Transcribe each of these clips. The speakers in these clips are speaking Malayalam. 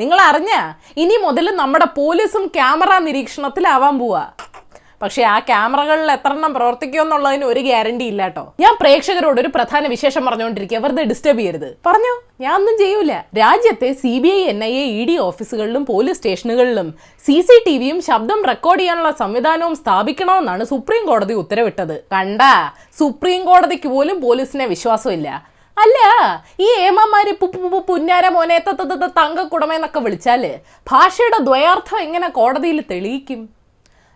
നിങ്ങൾ അറിഞ്ഞ ഇനി മുതൽ നമ്മുടെ പോലീസും ക്യാമറ നിരീക്ഷണത്തിലാവാൻ പോവാ. പക്ഷെ ആ ക്യാമറകളിൽ എത്ര എണ്ണം പ്രവർത്തിക്കുമെന്നുള്ളതിന് ഒരു ഗ്യാരണ്ടി ഇല്ല കേട്ടോ. ഞാൻ പ്രേക്ഷകരോട് ഒരു പ്രധാന വിശേഷം പറഞ്ഞുകൊണ്ടിരിക്കുക വെറുതെ ഡിസ്റ്റർബ് ചെയ്യരുത്. പറഞ്ഞു ഞാൻ ഒന്നും ചെയ്യൂല. രാജ്യത്തെ C B I N I A E D ഓഫീസുകളിലും പോലീസ് സ്റ്റേഷനുകളിലും സി സി ടി വിയും ശബ്ദം റെക്കോർഡ് ചെയ്യാനുള്ള സംവിധാനവും സ്ഥാപിക്കണമെന്നാണ് സുപ്രീം കോടതി ഉത്തരവിട്ടത്. കണ്ട? സുപ്രീം കോടതിക്ക് പോലും പോലീസിനെ വിശ്വാസമില്ല. അല്ല ഈ പു- പുന്നാര മോനെ തങ്കക്കുടമെന്നൊക്കെ വിളിച്ചാൽ ഭാഷയുടെ ദ്വയാർത്ഥം എങ്ങനെ കോടതിയിൽ തെളിയിക്കും?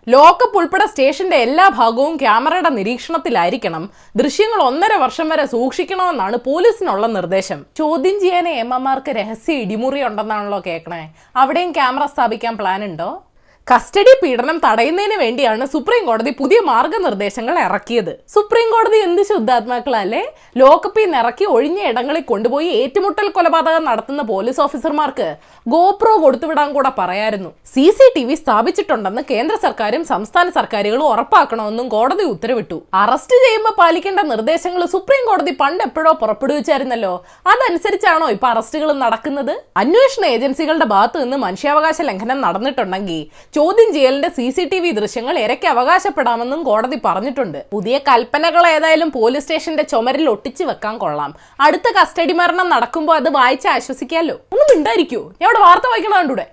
ലോക്കപ്പ് ഉൾപ്പെടെ സ്റ്റേഷന്റെ എല്ലാ ഭാഗവും ക്യാമറയുടെ നിരീക്ഷണത്തിലായിരിക്കണം. ദൃശ്യങ്ങൾ ഒന്നര വർഷം വരെ സൂക്ഷിക്കണമെന്നാണ് പോലീസിനുള്ള നിർദ്ദേശം. ചോദ്യം ചെയ്യാൻ ഏമ്മമാർക്ക് രഹസ്യ ഇടിമുറി ഉണ്ടെന്നാണല്ലോ കേൾക്കണേ. അവിടെയും ക്യാമറ സ്ഥാപിക്കാൻ പ്ലാൻ ഉണ്ടോ? കസ്റ്റഡി പീഡനം തടയുന്നതിന് വേണ്ടിയാണ് സുപ്രീം കോടതി പുതിയ മാർഗനിർദ്ദേശങ്ങൾ ഇറക്കിയത്. സുപ്രീം കോടതി എന്ത് ശുദ്ധാത്മാക്കളല്ലേ? ലോക്കപ്പിൽ നിന്ന് ഇറക്കി ഒഴിഞ്ഞ ഇടങ്ങളിൽ കൊണ്ടുപോയി ഏറ്റുമുട്ടൽ കൊലപാതകം നടത്തുന്ന പോലീസ് ഓഫീസർമാർക്ക് ഗോപ്രോ കൊടുത്തുവിടാൻ കൂടെ പറയായിരുന്നു. സി സി ടി വി സ്ഥാപിച്ചിട്ടുണ്ടെന്ന് കേന്ദ്ര സർക്കാരും സംസ്ഥാന സർക്കാരുകളും ഉറപ്പാക്കണമെന്നും കോടതി ഉത്തരവിട്ടു. അറസ്റ്റ് ചെയ്യുമ്പോൾ പാലിക്കേണ്ട നിർദ്ദേശങ്ങൾ സുപ്രീം കോടതി പണ്ട് എപ്പോഴോ പുറപ്പെടുവിച്ചായിരുന്നല്ലോ. അതനുസരിച്ചാണോ ഇപ്പൊ അറസ്റ്റുകൾ നടക്കുന്നത്? അന്വേഷണ ഏജൻസികളുടെ ഭാഗത്തു നിന്ന് മനുഷ്യാവകാശ ലംഘനം നടന്നിട്ടുണ്ടെങ്കിൽ ചോദ്യം ചെയ്യലിന്റെ സി സി ടി വി ദൃശ്യങ്ങൾ ഇരയ്ക്ക് അവകാശപ്പെടാമെന്നും കോടതി പറഞ്ഞിട്ടുണ്ട്. പുതിയ കൽപ്പനകൾ ഏതായാലും പോലീസ് സ്റ്റേഷന്റെ ചുമരിൽ ഒട്ടിച്ചു വെക്കാൻ കൊള്ളാം. അടുത്ത കസ്റ്റഡി മരണം നടക്കുമ്പോൾ അത് വായിച്ച് ആശ്വസിക്കാമല്ലോ ഒന്നും ഉണ്ടായിരിക്കോ ഞാൻ അവിടെ വാർത്ത വായിക്കണ കണ്ടൂടെ?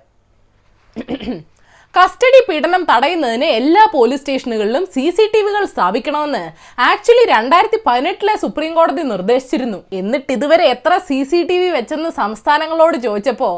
കസ്റ്റഡി പീഡനം തടയുന്നതിന് എല്ലാ പോലീസ് സ്റ്റേഷനുകളിലും സി സി ടി വികൾ സ്ഥാപിക്കണമെന്ന് ആക്ച്വലി രണ്ടായിരത്തി പതിനെട്ടിലെ സുപ്രീം കോടതി നിർദ്ദേശിച്ചിരുന്നു. എന്നിട്ട് ഇതുവരെ എത്ര സി സി ടി വി വെച്ചെന്ന് സംസ്ഥാനങ്ങളോട് ചോദിച്ചപ്പോ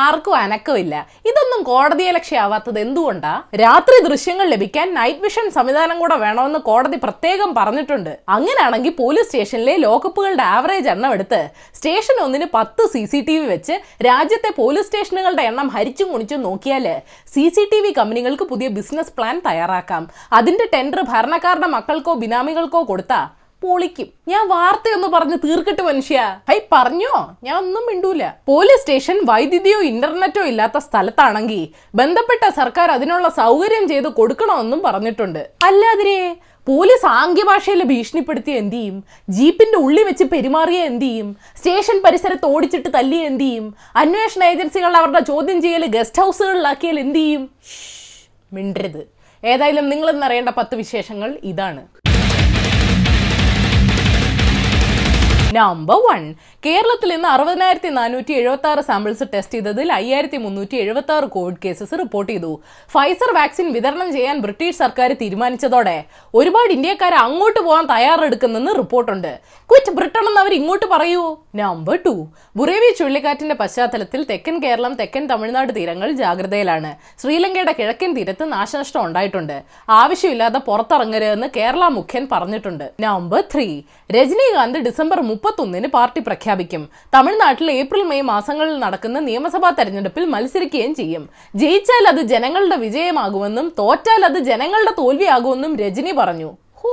ആർക്കും അനക്കമില്ല. ഇതൊന്നും കോടതിയെ ലക്ഷ്യമാവാത്തത് എന്തുകൊണ്ടാ? രാത്രി ദൃശ്യങ്ങൾ ലഭിക്കാൻ നൈറ്റ് വിഷൻ സംവിധാനം കൂടെ വേണമെന്ന് കോടതി പ്രത്യേകം പറഞ്ഞിട്ടുണ്ട്. അങ്ങനെയാണെങ്കിൽ പോലീസ് സ്റ്റേഷനിലെ ലോക്കപ്പുകളുടെ ആവറേജ് എണ്ണം എടുത്ത് സ്റ്റേഷൻ ഒന്നിന് പത്ത് സി സി ടി വി വെച്ച് രാജ്യത്തെ പോലീസ് സ്റ്റേഷനുകളുടെ എണ്ണം ഹരിച്ചും കുണിച്ചും നോക്കിയാൽ സി സി ടി വി കമ്പനികൾക്ക് പുതിയ ബിസിനസ് പ്ലാൻ തയ്യാറാക്കാം. അതിന്റെ ടെൻഡർ ഭരണക്കാരുടെ മക്കൾക്കോ ബിനാമികൾക്കോ കൊടുത്താ പൊളിക്കും. ഞാൻ വാർത്തയൊന്ന് പറഞ്ഞ് തീർക്കട്ടെ മനുഷ്യ. ഹൈ പറഞ്ഞോ? ഞാൻ ഒന്നും മിണ്ടൂല. പോലീസ് സ്റ്റേഷൻ വൈദ്യുതിയോ ഇന്റർനെറ്റോ ഇല്ലാത്ത സ്ഥലത്താണെങ്കിൽ ബന്ധപ്പെട്ട സർക്കാർ അതിനുള്ള സൗകര്യം ചെയ്ത് കൊടുക്കണമെന്നും പറഞ്ഞിട്ടുണ്ട്. അല്ലാതിരെ പോലീസ് ആംഗ്യഭാഷയിൽ ഭീഷണിപ്പെടുത്തിയ എന്ത് ചെയ്യും? ജീപ്പിന്റെ ഉള്ളി വെച്ച് പെരുമാറിയ എന്ത് ചെയ്യും? സ്റ്റേഷൻ പരിസരത്ത് ഓടിച്ചിട്ട് തല്ലിയ എന്ത് ചെയ്യും? അന്വേഷണ ഏജൻസികൾ അവരുടെ ചോദ്യം ചെയ്യൽ ഗസ്റ്റ് ഹൗസുകളിലാക്കിയാൽ എന്ത് ചെയ്യും? മിണ്ടരുത്. ഏതായാലും നിങ്ങളെന്നറിയേണ്ട പത്ത് വിശേഷങ്ങൾ ഇതാണ്. നമ്പർ വൺ കേരളത്തിൽ ഇന്ന് അറുപതിനായിരത്തി നാനൂറ്റി എഴുപത്തി ആറ് സാമ്പിൾസ് ടെസ്റ്റ് ചെയ്തതിൽ അയ്യായിരത്തി മുന്നൂറ്റി എഴുപത്തി ആറ് കോവിഡ് കേസസ് റിപ്പോർട്ട് ചെയ്തു. ഫൈസർ വാക്സിൻ വിതരണം ചെയ്യാൻ ബ്രിട്ടീഷ് സർക്കാർ തീരുമാനിച്ചതോടെ ഒരുപാട് ഇന്ത്യക്കാർ അങ്ങോട്ട് പോകാൻ തയ്യാറെടുക്കുന്നെന്ന് റിപ്പോർട്ടുണ്ട്. ക്വിറ്റ് ബ്രിട്ടൻ എന്ന് അവർ ഇങ്ങോട്ട് പറയൂ. നമ്പർ ടു ബുറേവി ചുഴലിക്കാറ്റിന്റെ പശ്ചാത്തലത്തിൽ തെക്കൻ കേരളം തെക്കൻ തമിഴ്നാട് തീരങ്ങൾ ജാഗ്രതയിലാണ്. ശ്രീലങ്കയുടെ കിഴക്കൻ തീരത്ത് നാശനഷ്ടം ഉണ്ടായിട്ടുണ്ട്. ആവശ്യമില്ലാതെ പുറത്തിറങ്ങരുതെന്ന് കേരള മുഖ്യൻ പറഞ്ഞിട്ടുണ്ട്. നമ്പർ ത്രീ രജനീകാന്ത് ഡിസംബർ മുപ്പത്തൊന്നിന് പാർട്ടി പ്രഖ്യാപിക്കും. തമിഴ്നാട്ടിൽ ഏപ്രിൽ മെയ് മാസങ്ങളിൽ നടക്കുന്ന നിയമസഭാ തെരഞ്ഞെടുപ്പിൽ മത്സരിക്കുകയും ചെയ്യും. ജയിച്ചാൽ അത് ജനങ്ങളുടെ വിജയമാകുമെന്നും തോറ്റാൽ അത് ജനങ്ങളുടെ തോൽവിയാകുമെന്നും രജനി പറഞ്ഞു. ഹോ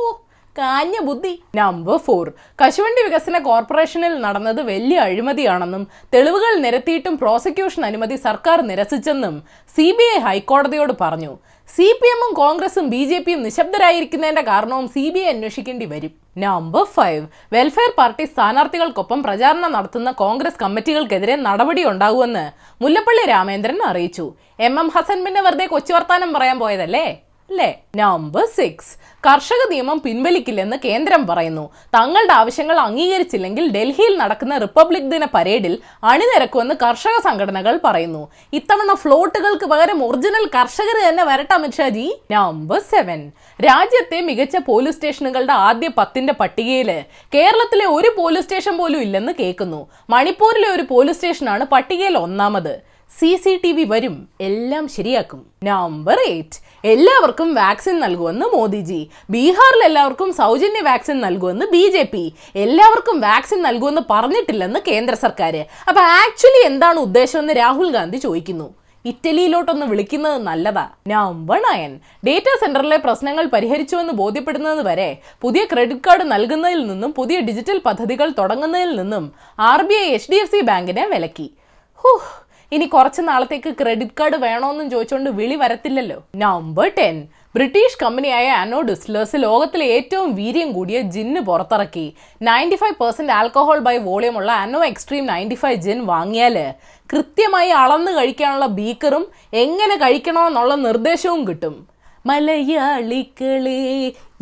കാഞ്ഞ ബുദ്ധി. നമ്പർ ഫോർ കശുവണ്ടി വികസന കോർപ്പറേഷനിൽ നടന്നത് വലിയ അഴിമതിയാണെന്നും തെളിവുകൾ നിരത്തിയിട്ടും പ്രോസിക്യൂഷൻ അനുമതി സർക്കാർ നിരസിച്ചെന്നും സി ബി ഐ ഹൈക്കോടതിയോട് പറഞ്ഞു. സി പി എമ്മും കോൺഗ്രസും ബി ജെ പിയും നിശബ്ദരായിരിക്കുന്നതിന്റെ കാരണവും സി ബി ഐ അന്വേഷിക്കേണ്ടി വരും. നമ്പർ ഫൈവ് വെൽഫെയർ പാർട്ടി സ്ഥാനാർത്ഥികൾക്കൊപ്പം പ്രചാരണം നടത്തുന്ന കോൺഗ്രസ് കമ്മിറ്റികൾക്കെതിരെ നടപടി ഉണ്ടാകുമെന്ന് മുല്ലപ്പള്ളി രാമേന്ദ്രൻ അറിയിച്ചു. എം എം ഹസൻ പിന്നെ വെറുതെ കൊച്ചുവർത്താനം പറയാൻ പോയതല്ലേ? അല്ലേ നമ്പർ സിക്സ് കർഷക നിയമം പിൻവലിക്കില്ലെന്ന് കേന്ദ്രം പറയുന്നു. തങ്ങളുടെ ആവശ്യങ്ങൾ അംഗീകരിച്ചില്ലെങ്കിൽ ഡൽഹിയിൽ നടക്കുന്ന റിപ്പബ്ലിക് ദിന പരേഡിൽ അണിനിരക്കുമെന്ന് കർഷക സംഘടനകൾ പറയുന്നു. ഇത്തവണ ഫ്ലോട്ടുകൾക്ക് പകരം ഒറിജിനൽ കർഷകർ തന്നെ വരട്ടെ അമിത്ഷാജി. നമ്പർ സെവൻ രാജ്യത്തെ മികച്ച പോലീസ് സ്റ്റേഷനുകളുടെ ആദ്യ പത്തിന്റെ പട്ടികയിൽ കേരളത്തിലെ ഒരു പോലീസ് സ്റ്റേഷൻ പോലും ഇല്ലെന്ന് കേൾക്കുന്നു. മണിപ്പൂരിലെ ഒരു പോലീസ് സ്റ്റേഷനാണ് പട്ടികയിൽ ഒന്നാമത്. സി സി ടി വി വരും. എല്ലാം ശരിയാക്കും. നമ്പർ എയ്റ്റ് എല്ലാവർക്കും വാക്സിൻ നൽകുമെന്ന് മോദിജി. ബീഹാറിൽ എല്ലാവർക്കും സൗജന്യ വാക്സിൻ നൽകുമെന്ന് ബി ജെ പി. എല്ലാവർക്കും വാക്സിൻ നൽകുമെന്ന് പറഞ്ഞിട്ടില്ലെന്ന് കേന്ദ്ര സർക്കാർ അപ്പൊ ആക്ച്വലി എന്താണ് ഉദ്ദേശമെന്ന് രാഹുൽ ഗാന്ധി ചോദിക്കുന്നു. ഇറ്റലിയിലോട്ടൊന്ന് വിളിക്കുന്നത് നല്ലതാ. നമ്പർ നയൻ ഡേറ്റാ സെന്ററിലെ പ്രശ്നങ്ങൾ പരിഹരിച്ചുവെന്ന് ബോധ്യപ്പെടുന്നത് വരെ പുതിയ ക്രെഡിറ്റ് കാർഡ് നൽകുന്നതിൽ നിന്നും പുതിയ ഡിജിറ്റൽ പദ്ധതികൾ തുടങ്ങുന്നതിൽ നിന്നും R B I H D F C ബാങ്കിനെ വിലക്കി. ഹൂഹ്. ഇനി കുറച്ച് നാളത്തേക്ക് ക്രെഡിറ്റ് കാർഡ് വേണോന്നും ചോദിച്ചുകൊണ്ട് വിളി വരത്തില്ലല്ലോ. നമ്പർ ടെൻ ബ്രിട്ടീഷ് കമ്പനിയായ അനോ ഡിസ്ലേഴ്സ് ലോകത്തിലെ ഏറ്റവും വീര്യം കൂടിയ ജിന്ന് പുറത്തിറക്കി. Ninety five percent alcohol by volume ഉള്ള Anno extreme ninety five gin വാങ്ങിയാൽ കൃത്യമായി അളന്ന് കഴിക്കാനുള്ള ബീക്കറും എങ്ങനെ കഴിക്കണമെന്നുള്ള നിർദ്ദേശവും കിട്ടും. മലയാളികളെ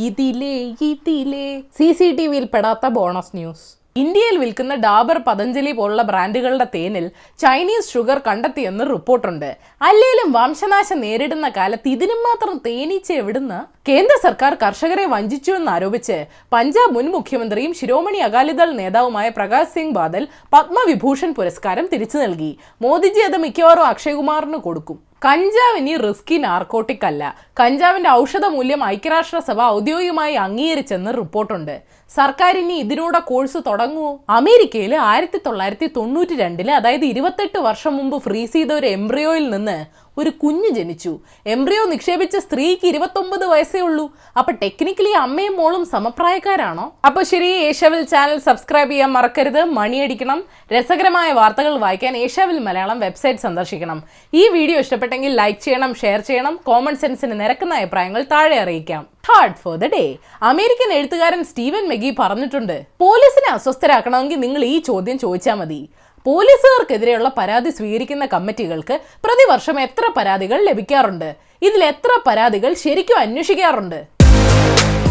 ഇതിലെ ഇതിലെ. സി സി ടി വിയിൽ പെടാത്ത ബോണസ് ന്യൂസ് ഇന്ത്യയിൽ വിൽക്കുന്ന ഡാബർ പതഞ്ജലി പോലുള്ള ബ്രാൻഡുകളുടെ തേനിൽ ചൈനീസ് ഷുഗർ കണ്ടെത്തിയെന്ന് റിപ്പോർട്ടുണ്ട്. അല്ലെങ്കിലും വംശനാശം നേരിടുന്ന കാലത്ത് ഇതിനും മാത്രം തേനീച്ച എവിടുന്ന് കേന്ദ്ര സർക്കാർ കർഷകരെ വഞ്ചിച്ചു എന്നാരോപിച്ച് പഞ്ചാബ് മുൻ മുഖ്യമന്ത്രിയും ശിരോമണി അകാലിദൾ നേതാവുമായ പ്രകാശ് സിംഗ് ബാദൽ പത്മവിഭൂഷൺ പുരസ്കാരം തിരിച്ചു നൽകി. മോദിജി അത് മിക്കവാറും അക്ഷയ്കുമാറിന് കൊടുക്കും. കഞ്ചാവ് ഇനി റിസ്കി നാർക്കോട്ടിക് അല്ല കഞ്ചാവിന്റെ ഔഷധ മൂല്യം ഐക്യരാഷ്ട്രസഭ ഔദ്യോഗികമായി അംഗീകരിച്ചെന്ന് റിപ്പോർട്ടുണ്ട്. സർക്കാർ ഇനി ഇതിനൂടെ കോഴ്സ് തുടങ്ങുമോ അമേരിക്കയിൽ ആയിരത്തി തൊള്ളായിരത്തി തൊണ്ണൂറ്റി രണ്ടിൽ അതായത് ഇരുപത്തെട്ട് വർഷം മുമ്പ് ഫ്രീസ് ചെയ്ത ഒരു എംബ്രിയോയിൽ നിന്ന് ഒരു കുഞ്ഞ് ജനിച്ചു. എംബ്രിയോ നിക്ഷേപിച്ച സ്ത്രീക്ക് ഇരുപത്തൊമ്പത് വയസ്സേ ഉള്ളൂ. അപ്പൊ ടെക്നിക്കലി അമ്മയും മോളും സമപ്രായക്കാരാണോ? അപ്പൊ ശരി ഏഷ്യാവിൽ ചാനൽ സബ്സ്ക്രൈബ് ചെയ്യാൻ മറക്കരുത്. മണിയടിക്കണം. രസകരമായ വാർത്തകൾ വായിക്കാൻ ഏഷ്യാവിൽ മലയാളം വെബ്സൈറ്റ് സന്ദർശിക്കണം. ഈ വീഡിയോ ഇഷ്ടപ്പെട്ടെങ്കിൽ ലൈക്ക് ചെയ്യണം ഷെയർ ചെയ്യണം. കോമൺ സെൻസിന് നിരക്കുന്ന അഭിപ്രായങ്ങൾ താഴെ അറിയിക്കാം. Hard for the day American എഴുത്തുകാരൻ സ്റ്റീവൻ മെഗി പറഞ്ഞിട്ടുണ്ട് പോലീസിനെ അസ്വസ്ഥരാക്കണമെങ്കിൽ നിങ്ങൾ ഈ ചോദ്യം ചോദിച്ചാൽ മതി. പോലീസുകാർക്കെതിരെയുള്ള പരാതി സ്വീകരിക്കുന്ന കമ്മിറ്റികൾക്ക് പ്രതിവർഷം എത്ര പരാതികൾ ലഭിക്കാറുണ്ട്? ഇതിൽ എത്ര പരാതികൾ ശരിക്കും അന്വേഷിക്കാറുണ്ട്?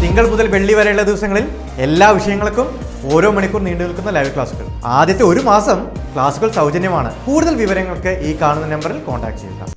തിങ്കൾ മുതൽ വെള്ളി വരെയുള്ള ദിവസങ്ങളിൽ എല്ലാ വിഷയങ്ങൾക്കും ഓരോ മണിക്കൂർ നീണ്ടു നിൽക്കുന്ന ലൈവ് ക്ലാസുകൾ. ആദ്യത്തെ ഒരു മാസം ക്ലാസുകൾ സൗജന്യമാണ്. കൂടുതൽ വിവരങ്ങൾക്ക് ഈ കാണുന്ന നമ്പറിൽ കോൺടാക്ട് ചെയ്യുക.